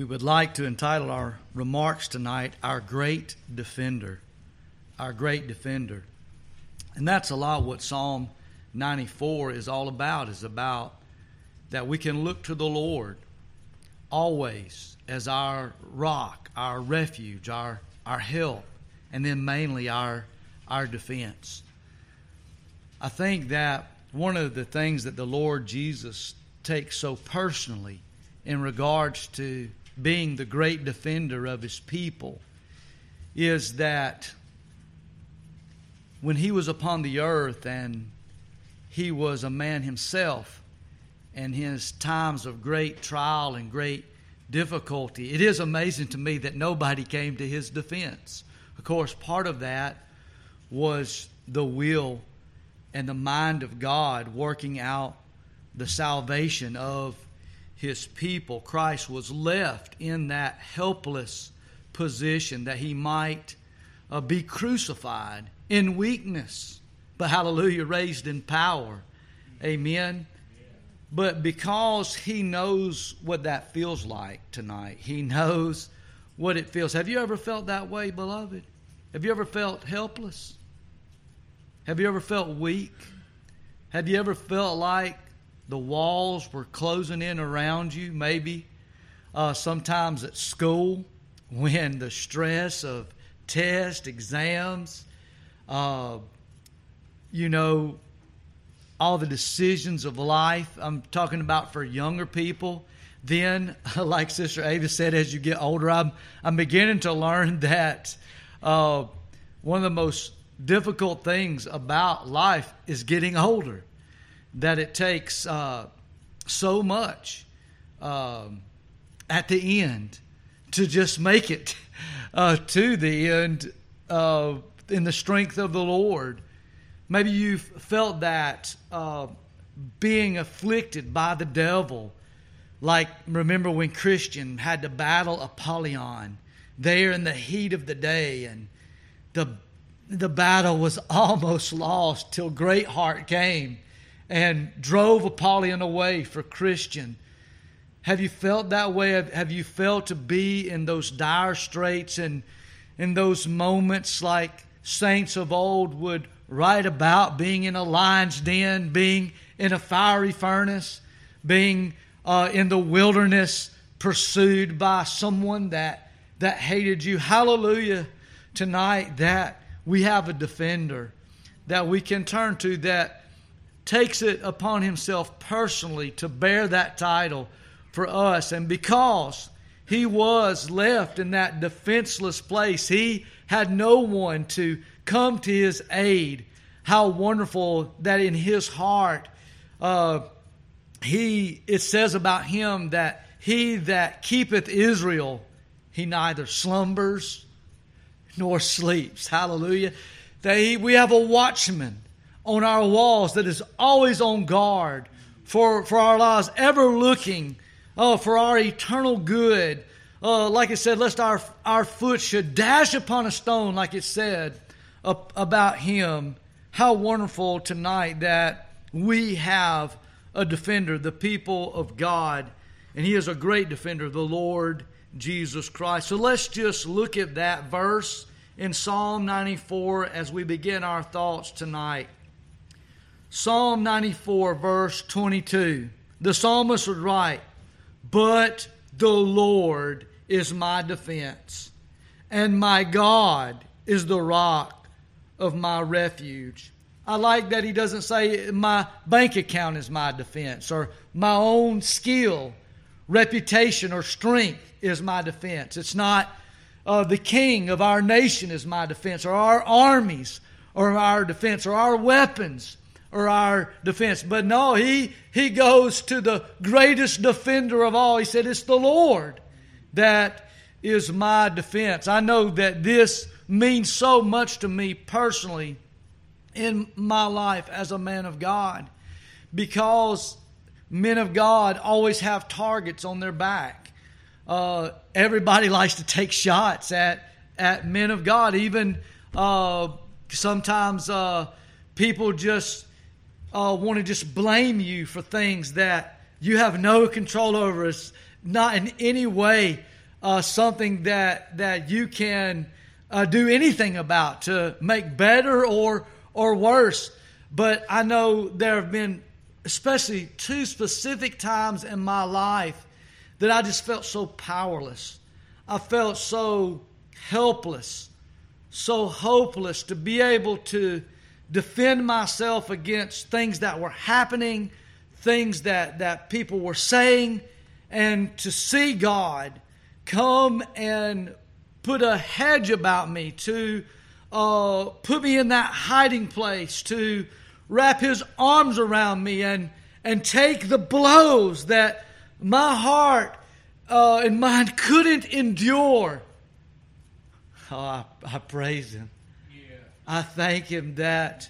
we would like to entitle our remarks tonight, Our Great Defender. Our Great Defender. And that's a lot what Psalm 94 is all about, is about that we can look to the Lord always as our rock, our refuge, our, our help, and then mainly our, our defense. I think that one of the things that the Lord Jesus takes so personally in regards to being the great defender of his people is that when he was upon the earth and he was a man himself and his times of great trial and great difficulty, it is amazing to me that nobody came to his defense. Of course, part of that was the will and the mind of God working out the salvation of his people. Christ was left in that helpless position that he might uh, be crucified in weakness, but hallelujah, raised in power. Amen. But because he knows what that feels like tonight, he knows what it feels. Have you ever felt that way, beloved? Have you ever felt helpless? Have you ever felt weak? Have you ever felt like the walls were closing in around you? Maybe uh, sometimes at school when the stress of tests, exams, uh, you know, all the decisions of life. I'm talking about for younger people. Then, like Sister Ava said, as you get older, I'm, I'm beginning to learn that uh, one of the most difficult things about life is getting older. That it takes uh, so much um, at the end to just make it uh, to the end uh, in the strength of the Lord. Maybe you've felt that uh, being afflicted by the devil. Like, remember when Christian had to battle Apollyon there in the heat of the day, and the the battle was almost lost till Greatheart came and drove Apollyon away for Christian. Have you felt that way? Have, you felt to be in those dire straits and in those moments like saints of old would write about being in a lion's den, being in a fiery furnace, being uh, in the wilderness pursued by someone that, that hated you? Hallelujah tonight that we have a defender that we can turn to that takes it upon himself personally to bear that title for us. And because he was left in that defenseless place, he had no one to come to his aid. How wonderful that in his heart, uh, he it says about him that he that keepeth Israel, he neither slumbers nor sleeps. Hallelujah. They, we have a watchman on our walls that is always on guard for, for our lives, ever looking uh, for our eternal good. Uh, like it said, lest our, our foot should dash upon a stone, like it said about him. How wonderful tonight that we have a defender, the people of God, and he is a great defender, the Lord Jesus Christ. So let's just look at that verse in Psalm 94 as we begin our thoughts tonight. Psalm 94, verse 22. The psalmist would write, But the Lord is my defense, and my God is the rock of my refuge. I like that he doesn't say my bank account is my defense or my own skill reputation or strength is my defense. It's not uh, the king of our nation is my defense, or our armies or our defense, or our weapons or our defense. But no, he, he goes to the greatest defender of all. He said, It's the Lord that is my defense. I know that this means so much to me personally in my life as a man of God because men of God always have targets on their back. Uh, everybody likes to take shots at at men of God. Even uh, sometimes uh, people just uh, want to just blame you for things that you have no control over. It's not in any way uh, something that that you can uh, do anything about to make better or or worse. But I know there have been especially two specific times in my life that I just felt so powerless. I felt so helpless, so hopeless to be able to defend myself against things that were happening, things that, that people were saying, and to see God come and put a hedge about me, to uh, put me in that hiding place, to wrap his arms around me and, and take the blows that my heart uh, and mind couldn't endure. Oh, I, I praise him. I thank him that,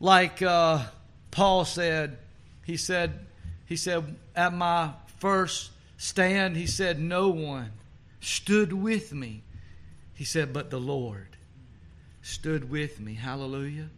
like uh, Paul said, he said, he said, at my first stand, he said, no one stood with me. He said, but the Lord stood with me. Hallelujah.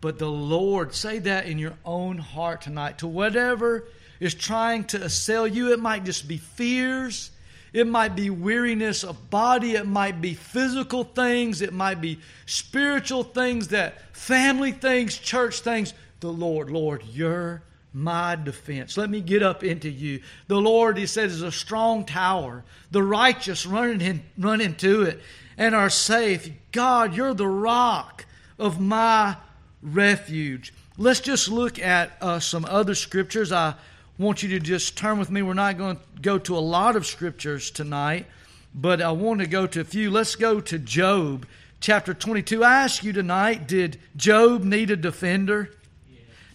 But the Lord, say that in your own heart tonight. To whatever is trying to assail you, it might just be fears, it might be weariness of body, it might be physical things, it might be spiritual things, that family things, church things. The Lord, Lord, you're my defense. Let me get up into you. The Lord, He said, is a strong tower. The righteous run, in, run into it and are safe. God, you're the rock of my refuge. Let's just look at uh, some other scriptures. I want you to just turn with me. We're not going to go to a lot of scriptures tonight, but I want to go to a few. Let's go to Job chapter 22. I ask you tonight did Job need a defender?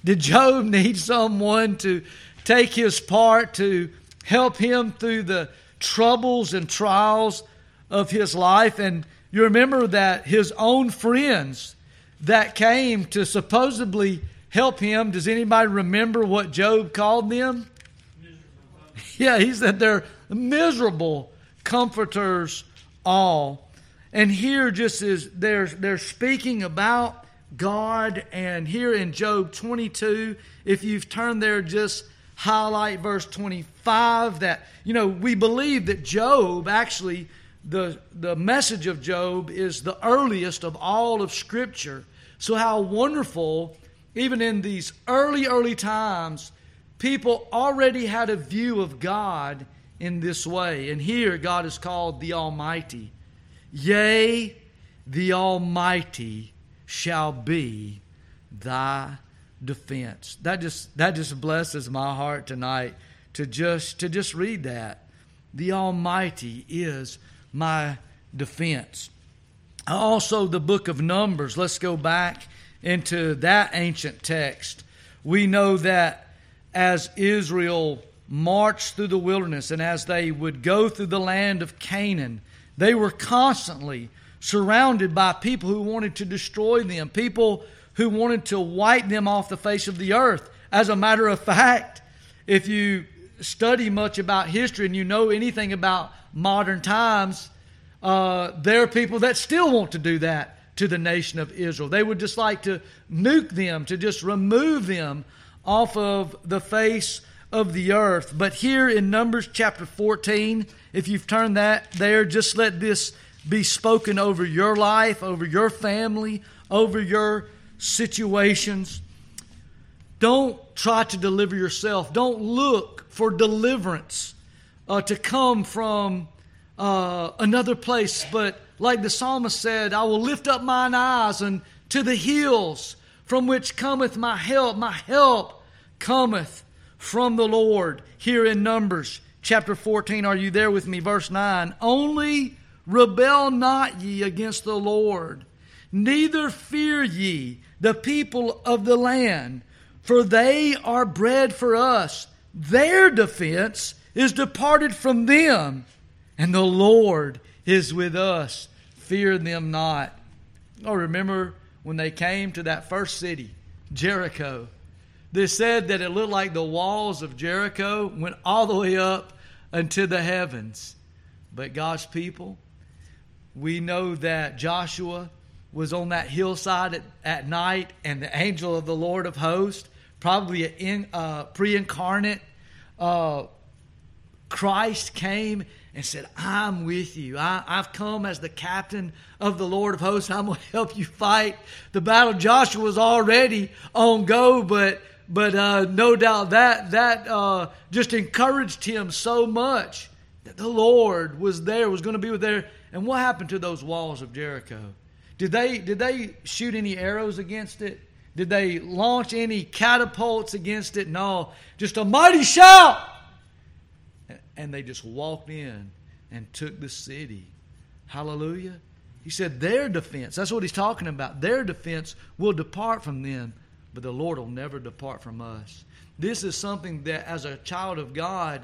Did Job need someone to take his part to help him through the troubles and trials of his life? And you remember that his own friends that came to supposedly help him, does anybody remember what Job called them? Yeah, he said they're miserable comforters all. And here just is they're they're speaking about God and here in Job 22, if you've turned there just highlight verse 25 that you know we believe that Job actually the the message of Job is the earliest of all of scripture so, how wonderful, even in these early, early times, people already had a view of God in this way. And here, God is called the Almighty. Yea, the Almighty shall be thy defense. That just that just blesses my heart tonight to just to just read that. The Almighty is my defense. Also, the book of Numbers. Let's go back into that ancient text. We know that as Israel marched through the wilderness and as they would go through the land of Canaan, they were constantly surrounded by people who wanted to destroy them, people who wanted to wipe them off the face of the earth. As a matter of fact, if you study much about history and you know anything about modern times, uh, there are people that still want to do that to the nation of Israel. They would just like to nuke them, to just remove them off of the face of the earth. But here in Numbers chapter 14, if you've turned that there, just let this be spoken over your life, over your family, over your situations. Don't try to deliver yourself. Don't look for deliverance uh, to come from uh, another place. But like the psalmist said, I will lift up mine eyes and to the hills from which cometh my help. My help cometh from the Lord. Here in Numbers chapter 14, are you there with me? Verse 9. Only rebel not ye against the Lord, neither fear ye the people of the land, for they are bread for us. Their defense is departed from them and the Lord is with us. Fear them not. Oh, remember when they came to that first city, Jericho. They said that it looked like the walls of Jericho went all the way up unto the heavens. But God's people, we know that Joshua was on that hillside at, at night, and the angel of the Lord of hosts, probably a uh, pre incarnate uh, Christ came and said, I'm with you. I, have come as the captain of the Lord of hosts. I'm going to help you fight the battle. Joshua was already on go, but but uh, no doubt that that uh, just encouraged him so much that the Lord was there, was going to be there. And what happened to those walls of Jericho? Did they did they shoot any arrows against it? Did they launch any catapults against it? No, just a mighty shout and they just walked in and took the city. Hallelujah. He said, Their defense, that's what he's talking about. Their defense will depart from them, but the Lord will never depart from us. This is something that, as a child of God,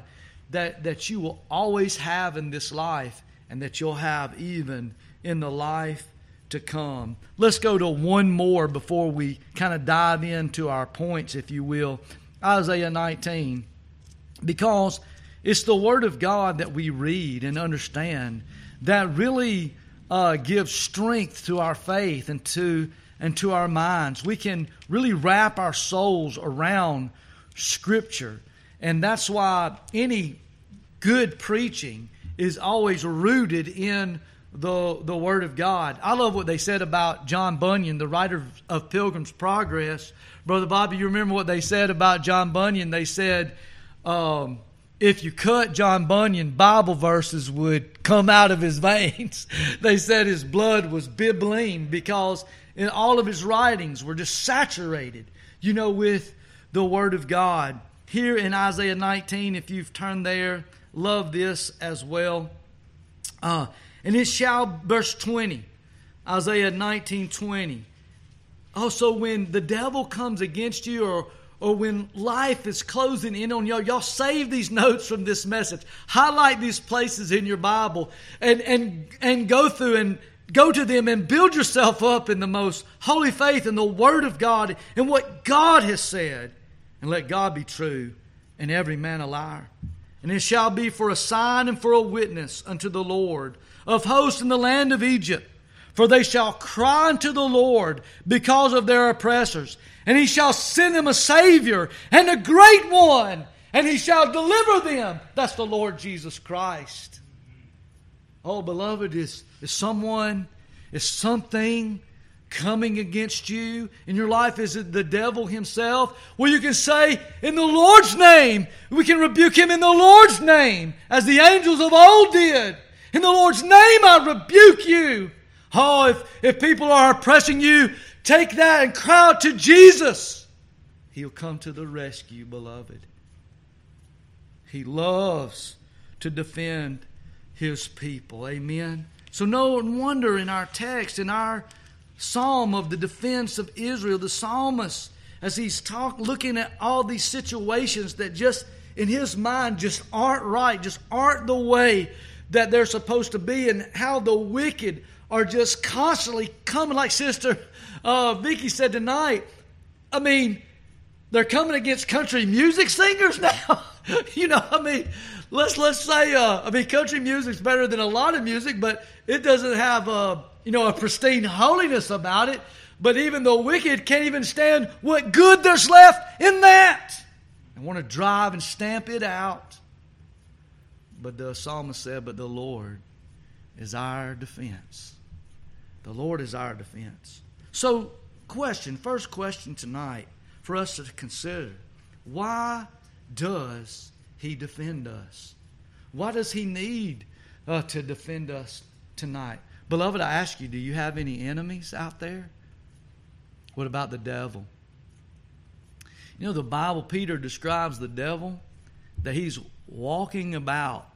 that, that you will always have in this life and that you'll have even in the life to come. Let's go to one more before we kind of dive into our points, if you will. Isaiah 19. Because it's the Word of God that we read and understand that really uh, gives strength to our faith and to and to our minds. We can really wrap our souls around Scripture, and that's why any good preaching is always rooted in the the Word of God. I love what they said about John Bunyan, the writer of Pilgrim's Progress. Brother Bobby, you remember what they said about John Bunyan? They said. Um, if you cut John Bunyan, Bible verses would come out of his veins. they said his blood was bibline because in all of his writings were just saturated, you know, with the Word of God. Here in Isaiah 19, if you've turned there, love this as well. Uh, and it shall, verse 20, Isaiah 19 20. Also, when the devil comes against you or or when life is closing in on y'all, y'all save these notes from this message. Highlight these places in your Bible and, and, and go through and go to them and build yourself up in the most holy faith in the Word of God and what God has said. And let God be true and every man a liar. And it shall be for a sign and for a witness unto the Lord of hosts in the land of Egypt. For they shall cry unto the Lord because of their oppressors and he shall send them a Savior and a great one, and he shall deliver them. That's the Lord Jesus Christ. Oh, beloved, is, is someone, is something coming against you in your life? Is it the devil himself? Well, you can say, in the Lord's name, we can rebuke him in the Lord's name, as the angels of old did. In the Lord's name, I rebuke you. Oh, if, if people are oppressing you, Take that and cry out to Jesus. He'll come to the rescue, beloved. He loves to defend his people. Amen. So, no wonder in our text, in our psalm of the defense of Israel, the psalmist, as he's talk, looking at all these situations that just in his mind just aren't right, just aren't the way that they're supposed to be, and how the wicked are just constantly coming, like Sister uh, Vicky said tonight, I mean, they're coming against country music singers now. you know, I mean, let's let's say, uh, I mean, country music's better than a lot of music, but it doesn't have a you know a pristine holiness about it. But even the wicked can't even stand what good there's left in that, and want to drive and stamp it out. But the psalmist said, "But the Lord is our defense. The Lord is our defense." So, question, first question tonight for us to consider why does he defend us? Why does he need uh, to defend us tonight? Beloved, I ask you, do you have any enemies out there? What about the devil? You know, the Bible, Peter describes the devil that he's walking about,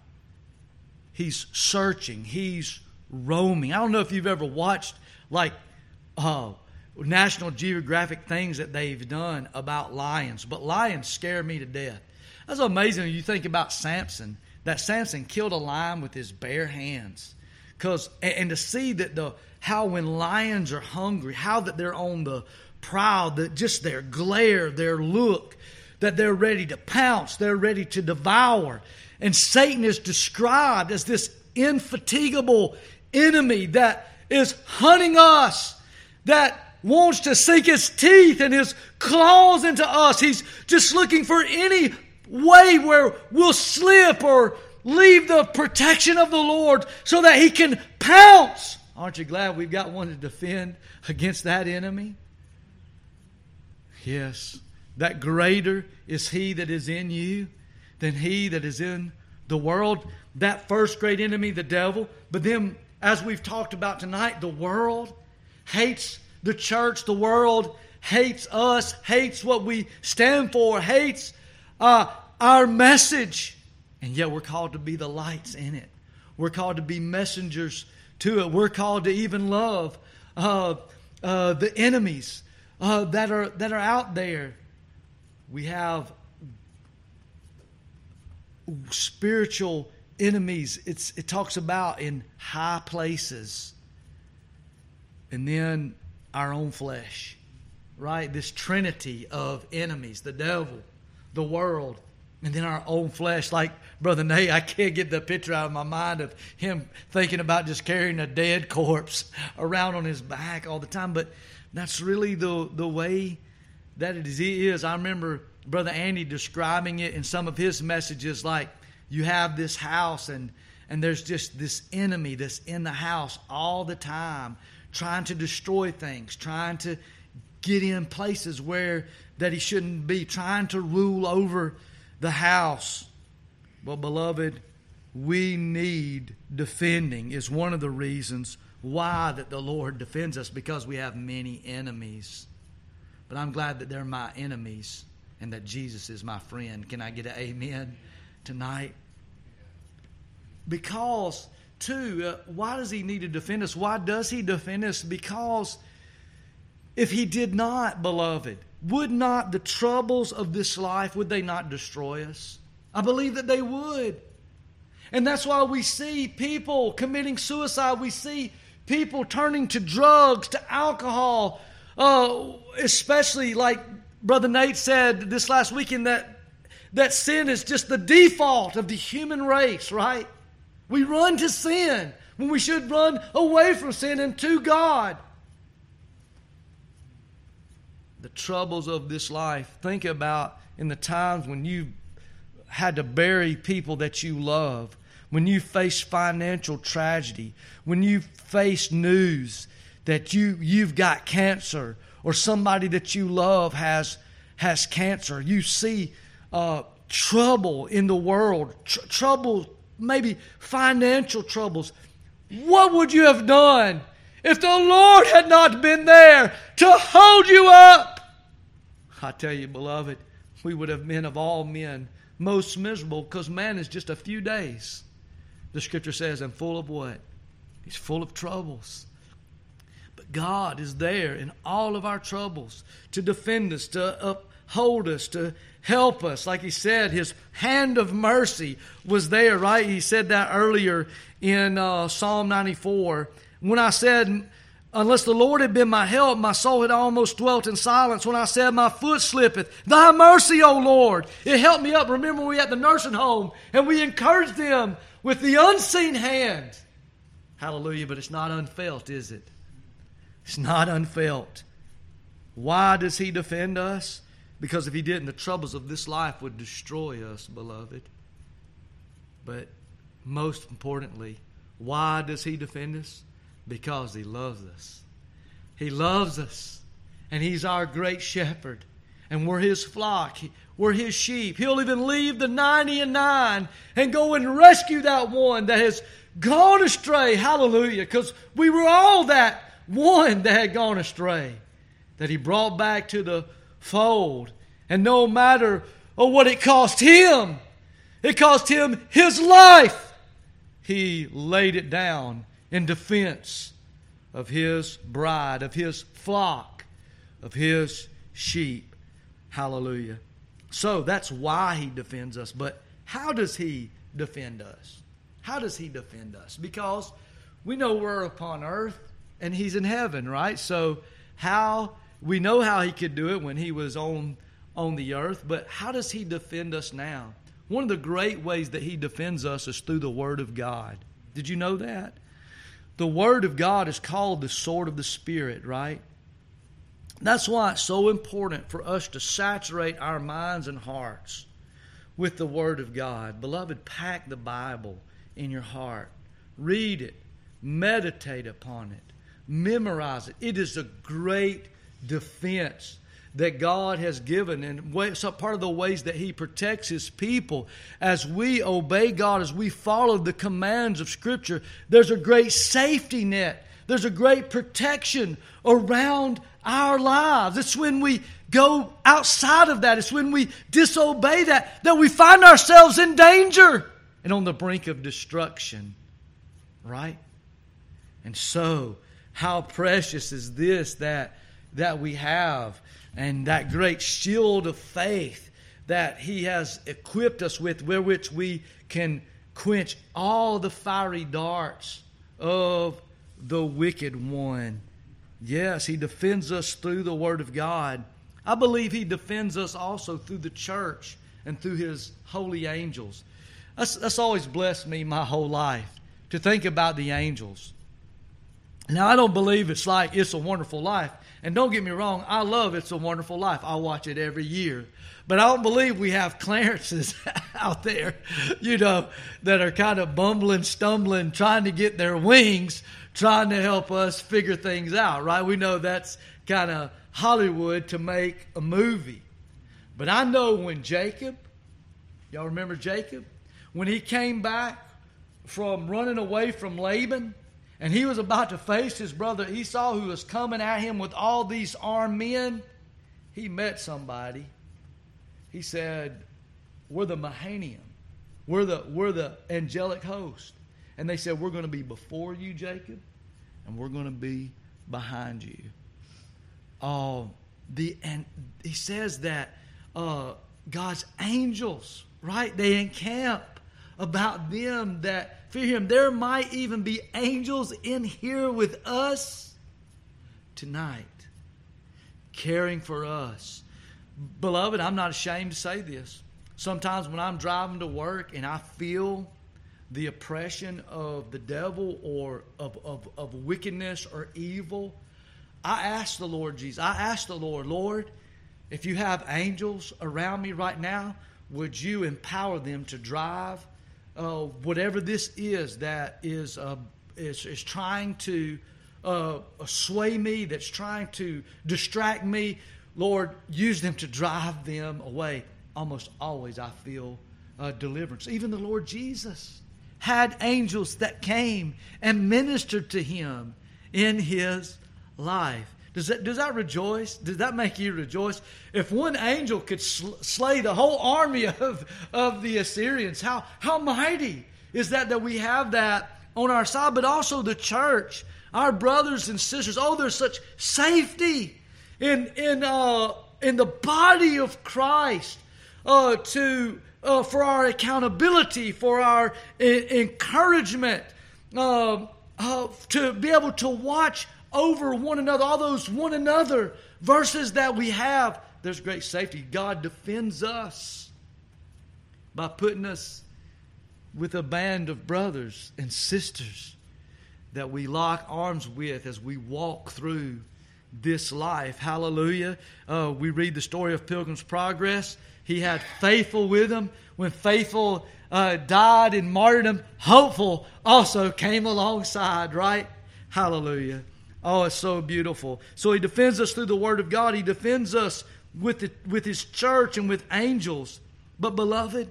he's searching, he's roaming. I don't know if you've ever watched like uh, National Geographic things that they've done about lions, but lions scare me to death. That's amazing when you think about Samson, that Samson killed a lion with his bare hands. Cause, and to see that the how when lions are hungry, how that they're on the prowl, that just their glare, their look, that they're ready to pounce, they're ready to devour. And Satan is described as this infatigable enemy that is hunting us that wants to sink his teeth and his claws into us. He's just looking for any way where we'll slip or leave the protection of the Lord so that He can pounce. Aren't you glad we've got one to defend against that enemy? Yes. That greater is He that is in you than He that is in the world. That first great enemy, the devil. But then, as we've talked about tonight, the world hates the church. The world hates us, hates what we stand for, hates uh, our message. And yet we're called to be the lights in it. We're called to be messengers to it. We're called to even love uh, uh, the enemies uh, that are that are out there. We have spiritual enemies. It's, it talks about in high places, and then our own flesh, right? This trinity of enemies: the devil, the world, and then our own flesh. Like Brother Nate, I can't get the picture out of my mind of him thinking about just carrying a dead corpse around on his back all the time. But that's really the, the way that it is. I remember Brother Andy describing it in some of his messages like you have this house and and there's just this enemy that's in the house all the time trying to destroy things, trying to get in places where that he shouldn't be, trying to rule over the house. But, beloved, we need defending, is one of the reasons why that the Lord defends us, because we have many enemies. But I'm glad that they're my enemies and that Jesus is my friend. Can I get an amen tonight? Because, too, uh, why does he need to defend us? Why does he defend us? Because if he did not, beloved, would not the troubles of this life, would they not destroy us? I believe that they would. And that's why we see people committing suicide. We see people turning to drugs, to alcohol, uh, especially like Brother Nate said this last weekend that, that sin is just the default of the human race, right? We run to sin when we should run away from sin and to God the troubles of this life. Think about in the times when you had to bury people that you love, when you face financial tragedy, when you face news that you you've got cancer or somebody that you love has has cancer. You see uh, trouble in the world, tr- trouble, maybe financial troubles. What would you have done if the Lord had not been there to hold you up. I tell you, beloved, we would have been of all men most miserable because man is just a few days. The scripture says, and full of what? He's full of troubles. But God is there in all of our troubles to defend us, to uphold us, to help us. Like he said, his hand of mercy was there, right? He said that earlier in uh, Psalm 94 when I said, Unless the Lord had been my help, my soul had almost dwelt in silence. When I said, My foot slippeth, thy mercy, O Lord. It helped me up. Remember, we at the nursing home and we encouraged them with the unseen hand. Hallelujah, but it's not unfelt, is it? It's not unfelt. Why does he defend us? Because if he didn't, the troubles of this life would destroy us, beloved. But most importantly, why does he defend us? Because He loves us. He loves us. And He's our great shepherd. And we're His flock. We're His sheep. He'll even leave the 90 and 9 and go and rescue that one that has gone astray. Hallelujah. Because we were all that one that had gone astray. That He brought back to the fold. And no matter oh, what it cost Him, it cost Him His life. He laid it down in defense of his bride, of his flock, of his sheep. Hallelujah. So that's why he defends us. But how does he defend us? How does he defend us? Because we know we're upon earth and he's in heaven, right? So how we know how he could do it when he was on on the earth, but how does he defend us now? One of the great ways that he defends us is through the word of God. Did you know that? The Word of God is called the sword of the Spirit, right? That's why it's so important for us to saturate our minds and hearts with the Word of God. Beloved, pack the Bible in your heart. Read it. Meditate upon it. Memorize it. It is a great defense that God has given and some part of the ways that He protects His people. As we obey God, as we follow the commands of Scripture, there's a great safety net. There's a great protection around our lives. It's when we go outside of that, it's when we disobey that, that we find ourselves in danger and on the brink of destruction. Right? And so, how precious is this that, that we have and that great shield of faith that He has equipped us with, wherewith we can quench all the fiery darts of the wicked one. Yes, He defends us through the Word of God. I believe He defends us also through the church and through His holy angels. That's, that's always blessed me my whole life to think about the angels. Now, I don't believe it's like It's a Wonderful Life. And don't get me wrong, I love It's a Wonderful Life. I watch it every year. But I don't believe we have Clarences out there, you know, that are kind of bumbling, stumbling, trying to get their wings, trying to help us figure things out, right? We know that's kind of Hollywood to make a movie. But I know when Jacob, y'all remember Jacob? When he came back from running away from Laban, and he was about to face his brother Esau, who was coming at him with all these armed men, he met somebody. He said, We're the Mahanaim. We're the, we're the angelic host. And they said, We're going to be before you, Jacob, and we're going to be behind you. Oh, the and he says that uh, God's angels, right? They encamp about them that fear him. There might even be angels in here with us tonight, caring for us. Beloved, I'm not ashamed to say this. Sometimes when I'm driving to work and I feel the oppression of the devil or of, of, of wickedness or evil, I ask the Lord Jesus, I ask the Lord, Lord, if you have angels around me right now, would you empower them to drive uh, whatever this is that is, uh, is, is trying to uh, sway me, that's trying to distract me, Lord, use them to drive them away. Almost always I feel uh, deliverance. Even the Lord Jesus had angels that came and ministered to him in his life. Does that, does that rejoice? Does that make you rejoice? If one angel could sl- slay the whole army of, of the Assyrians, how, how mighty is that that we have that on our side, but also the church, our brothers and sisters. Oh, there's such safety in, in, uh, in the body of Christ uh, to, uh, for our accountability, for our encouragement, um, uh, to be able to watch over one another, all those one another verses that we have, there's great safety. God defends us by putting us with a band of brothers and sisters that we lock arms with as we walk through this life. Hallelujah. Uh, we read the story of Pilgrim's Progress. He had faithful with him. When faithful uh, died in martyrdom, hopeful also came alongside, right? Hallelujah. Oh, it's so beautiful. So he defends us through the Word of God. He defends us with, the, with his church and with angels. But, beloved,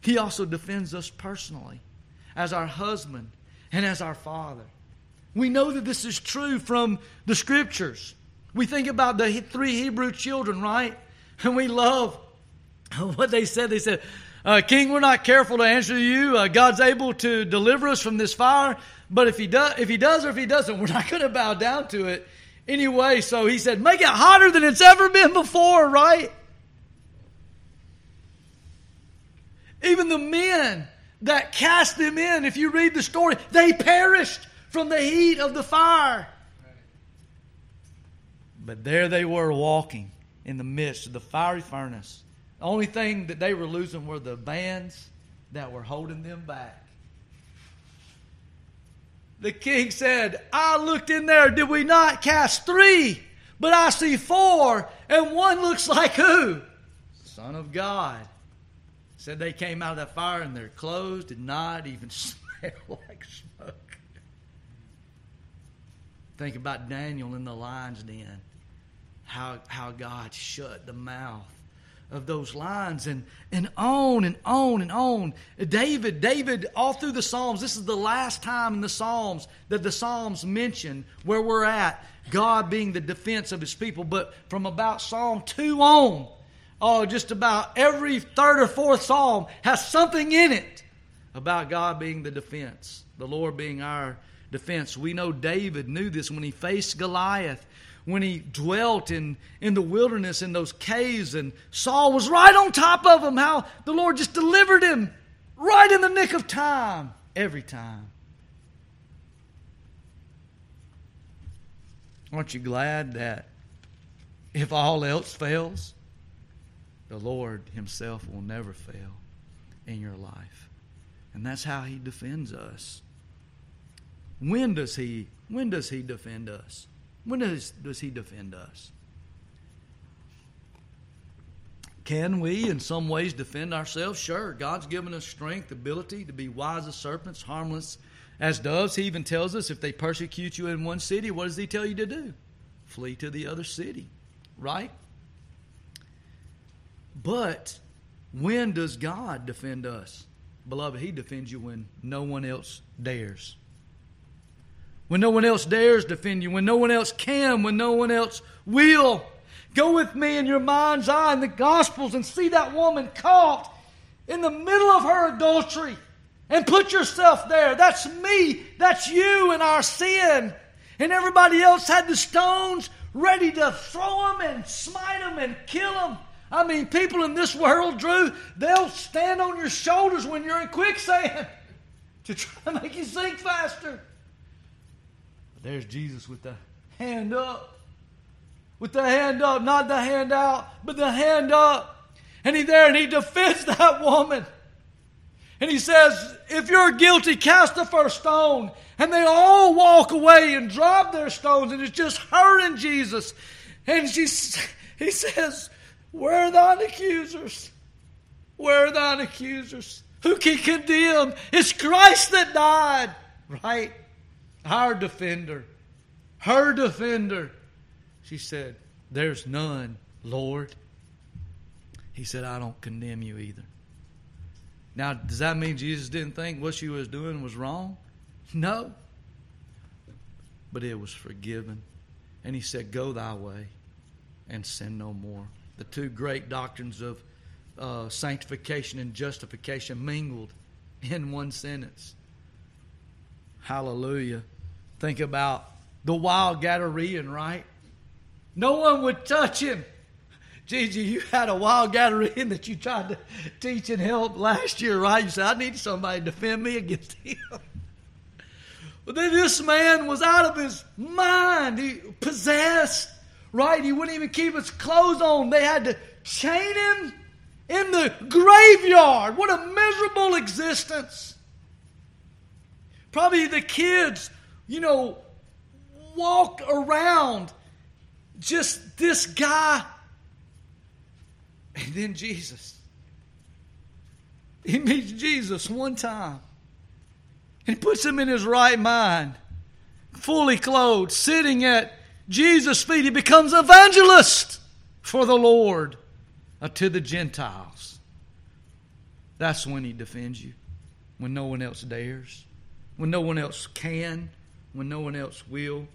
he also defends us personally as our husband and as our father. We know that this is true from the scriptures. We think about the three Hebrew children, right? And we love what they said. They said, uh, King, we're not careful to answer you. Uh, God's able to deliver us from this fire. But if he does, if he does or if he doesn't, we're not going to bow down to it anyway. So he said, make it hotter than it's ever been before, right? Even the men that cast them in, if you read the story, they perished from the heat of the fire. But there they were walking in the midst of the fiery furnace. The only thing that they were losing were the bands that were holding them back. The king said, I looked in there, did we not cast three? But I see four, and one looks like who? Son of God. Said they came out of that fire and their clothes did not even smell like smoke. Think about Daniel in the lion's den. How, how God shut the mouth of those lines and, and on and on and on. David, David, all through the Psalms, this is the last time in the Psalms that the Psalms mention where we're at, God being the defense of his people. But from about Psalm 2 on, oh, just about every third or fourth Psalm has something in it about God being the defense, the Lord being our defense. We know David knew this when he faced Goliath when he dwelt in, in the wilderness in those caves, and Saul was right on top of him, how the Lord just delivered him right in the nick of time, every time. Aren't you glad that if all else fails, the Lord Himself will never fail in your life? And that's how He defends us. When does He when does He defend us? When does, does He defend us? Can we, in some ways, defend ourselves? Sure. God's given us strength, ability to be wise as serpents, harmless as doves. He even tells us if they persecute you in one city, what does He tell you to do? Flee to the other city, right? But when does God defend us? Beloved, He defends you when no one else dares when no one else dares defend you, when no one else can, when no one else will. Go with me in your mind's eye in the Gospels and see that woman caught in the middle of her adultery and put yourself there. That's me, that's you in our sin. And everybody else had the stones ready to throw them and smite them and kill them. I mean, people in this world, Drew, they'll stand on your shoulders when you're in quicksand to try to make you sink faster. There's Jesus with the hand up. With the hand up, not the hand out, but the hand up. And he there and he defends that woman. And he says, If you're guilty, cast the first stone. And they all walk away and drop their stones, and it's just her and Jesus. And she, he says, Where are thine accusers? Where are thine accusers? Who can condemn? It's Christ that died, right? Our defender, her defender. She said, There's none, Lord. He said, I don't condemn you either. Now, does that mean Jesus didn't think what she was doing was wrong? No. But it was forgiven. And he said, Go thy way and sin no more. The two great doctrines of uh, sanctification and justification mingled in one sentence. Hallelujah. Think about the wild Gadarean, right? No one would touch him. Gigi, you had a wild Gadarean that you tried to teach and help last year, right? You said, I need somebody to defend me against him. But then this man was out of his mind. He possessed, right? He wouldn't even keep his clothes on. They had to chain him in the graveyard. What a miserable existence. Probably the kids you know, walk around just this guy. And then Jesus. He meets Jesus one time. And puts him in his right mind, fully clothed, sitting at Jesus' feet. He becomes evangelist for the Lord uh, to the Gentiles. That's when he defends you, when no one else dares, when no one else can when no one else will.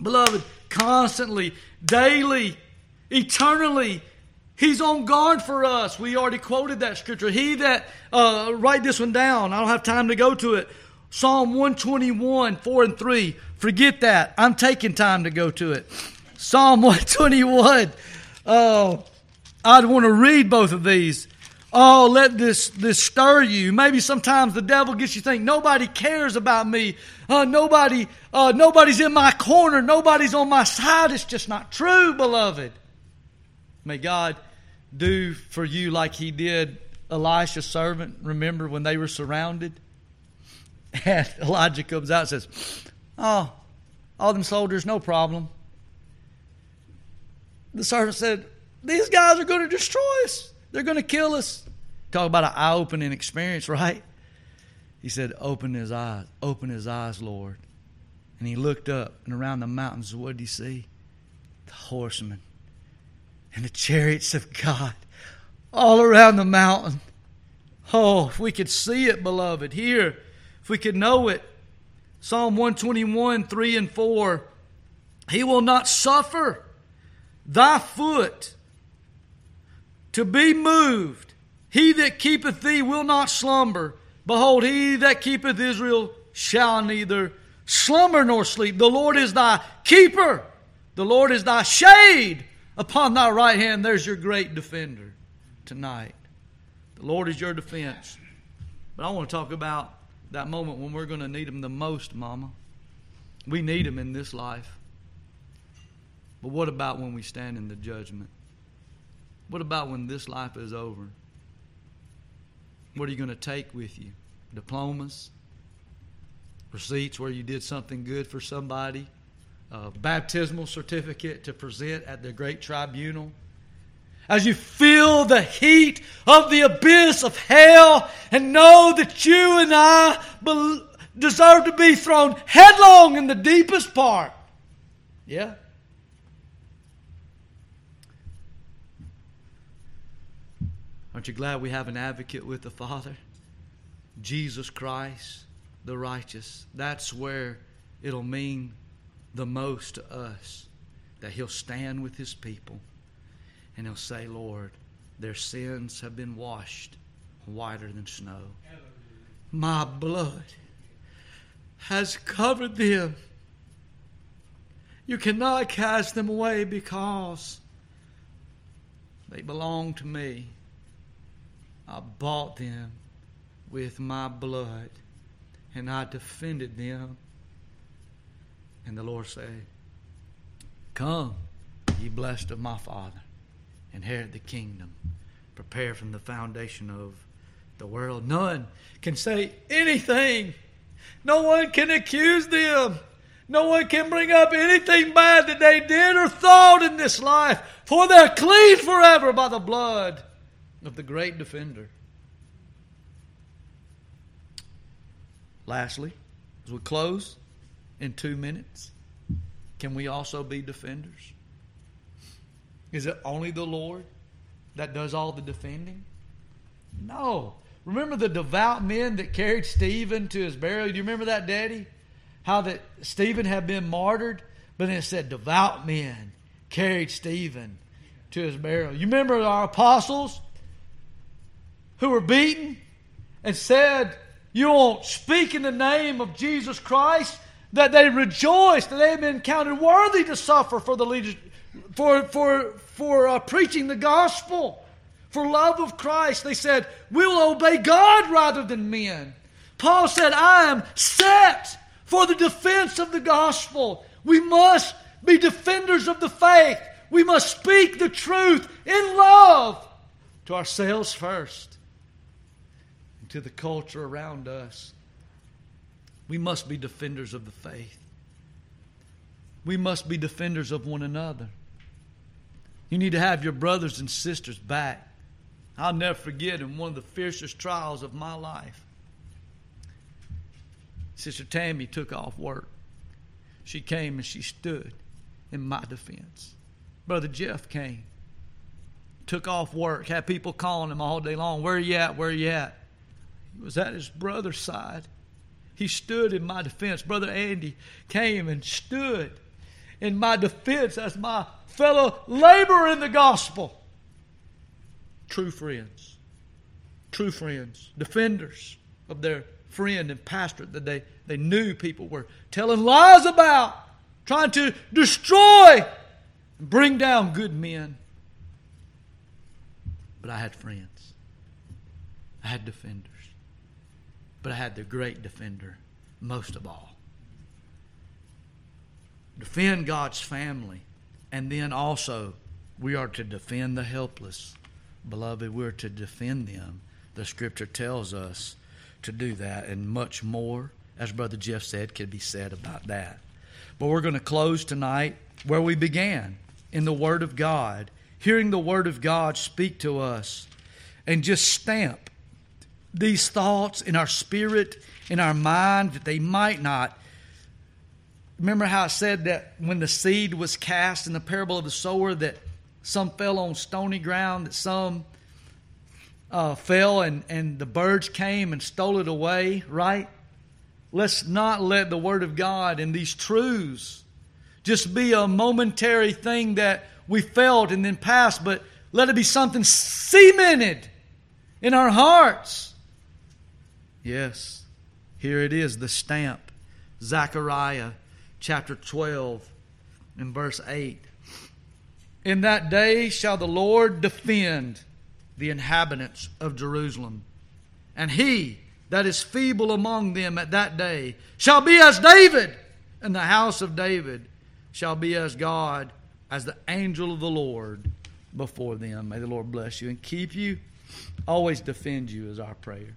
Beloved, constantly, daily, eternally, He's on guard for us. We already quoted that scripture. He that, uh, write this one down. I don't have time to go to it. Psalm 121, 4 and 3. Forget that. I'm taking time to go to it. Psalm 121. Oh, I'd want to read both of these. Oh, let this, this stir you. Maybe sometimes the devil gets you think nobody cares about me. Uh, nobody, uh, nobody's in my corner. Nobody's on my side. It's just not true, beloved. May God do for you like he did Elisha's servant. Remember when they were surrounded? And Elijah comes out and says, Oh, all them soldiers, no problem. The servant said, These guys are going to destroy us. They're going to kill us. Talk about an eye opening experience, right? He said, Open his eyes, open his eyes, Lord. And he looked up, and around the mountains, what did he see? The horsemen and the chariots of God all around the mountain. Oh, if we could see it, beloved, here, if we could know it. Psalm 121, 3 and 4. He will not suffer thy foot to be moved. He that keepeth thee will not slumber. Behold, he that keepeth Israel shall neither slumber nor sleep. The Lord is thy keeper. The Lord is thy shade upon thy right hand. There's your great defender tonight. The Lord is your defense. But I want to talk about that moment when we're going to need him the most, Mama. We need him in this life. But what about when we stand in the judgment? What about when this life is over? What are you going to take with you? Diplomas? Receipts where you did something good for somebody? A baptismal certificate to present at the great tribunal? As you feel the heat of the abyss of hell and know that you and I deserve to be thrown headlong in the deepest part. Yeah? Aren't you glad we have an advocate with the Father? Jesus Christ, the righteous. That's where it'll mean the most to us that He'll stand with His people and He'll say, Lord, their sins have been washed whiter than snow. My blood has covered them. You cannot cast them away because they belong to me. I bought them with my blood, and I defended them. And the Lord said, Come, ye blessed of my Father, inherit the kingdom, prepare from the foundation of the world. None can say anything. No one can accuse them. No one can bring up anything bad that they did or thought in this life, for they're clean forever by the blood of the great defender. Lastly, as we close in two minutes, can we also be defenders? Is it only the Lord that does all the defending? No. Remember the devout men that carried Stephen to his burial? Do you remember that, Daddy? How that Stephen had been martyred, but then it said devout men carried Stephen to his burial. You remember our apostles? Who were beaten and said, You won't speak in the name of Jesus Christ, that they rejoiced that they had been counted worthy to suffer for the leaders, for, for, for uh, preaching the gospel, for love of Christ. They said, We'll obey God rather than men. Paul said, I am set for the defense of the gospel. We must be defenders of the faith. We must speak the truth in love to ourselves first to the culture around us. We must be defenders of the faith. We must be defenders of one another. You need to have your brothers and sisters back. I'll never forget in one of the fiercest trials of my life. Sister Tammy took off work. She came and she stood in my defense. Brother Jeff came, took off work, had people calling him all day long. Where are you at? Where are you at? Was at his brother's side. He stood in my defense. Brother Andy came and stood in my defense as my fellow laborer in the gospel. True friends. True friends. Defenders of their friend and pastor that they, they knew people were telling lies about, trying to destroy and bring down good men. But I had friends. I had defenders but I had the great defender most of all. Defend God's family, and then also we are to defend the helpless. Beloved, we're to defend them. The scripture tells us to do that, and much more, as Brother Jeff said, could be said about that. But we're going to close tonight where we began in the Word of God, hearing the Word of God speak to us and just stamp these thoughts in our spirit, in our mind, that they might not. Remember how I said that when the seed was cast in the parable of the sower, that some fell on stony ground, that some uh, fell and, and the birds came and stole it away, right? Let's not let the Word of God and these truths just be a momentary thing that we felt and then passed, but let it be something cemented in our hearts. Yes, here it is, the stamp. Zechariah chapter 12 and verse 8. In that day shall the Lord defend the inhabitants of Jerusalem, and he that is feeble among them at that day shall be as David, and the house of David shall be as God, as the angel of the Lord before them. May the Lord bless you and keep you, always defend you, is our prayer.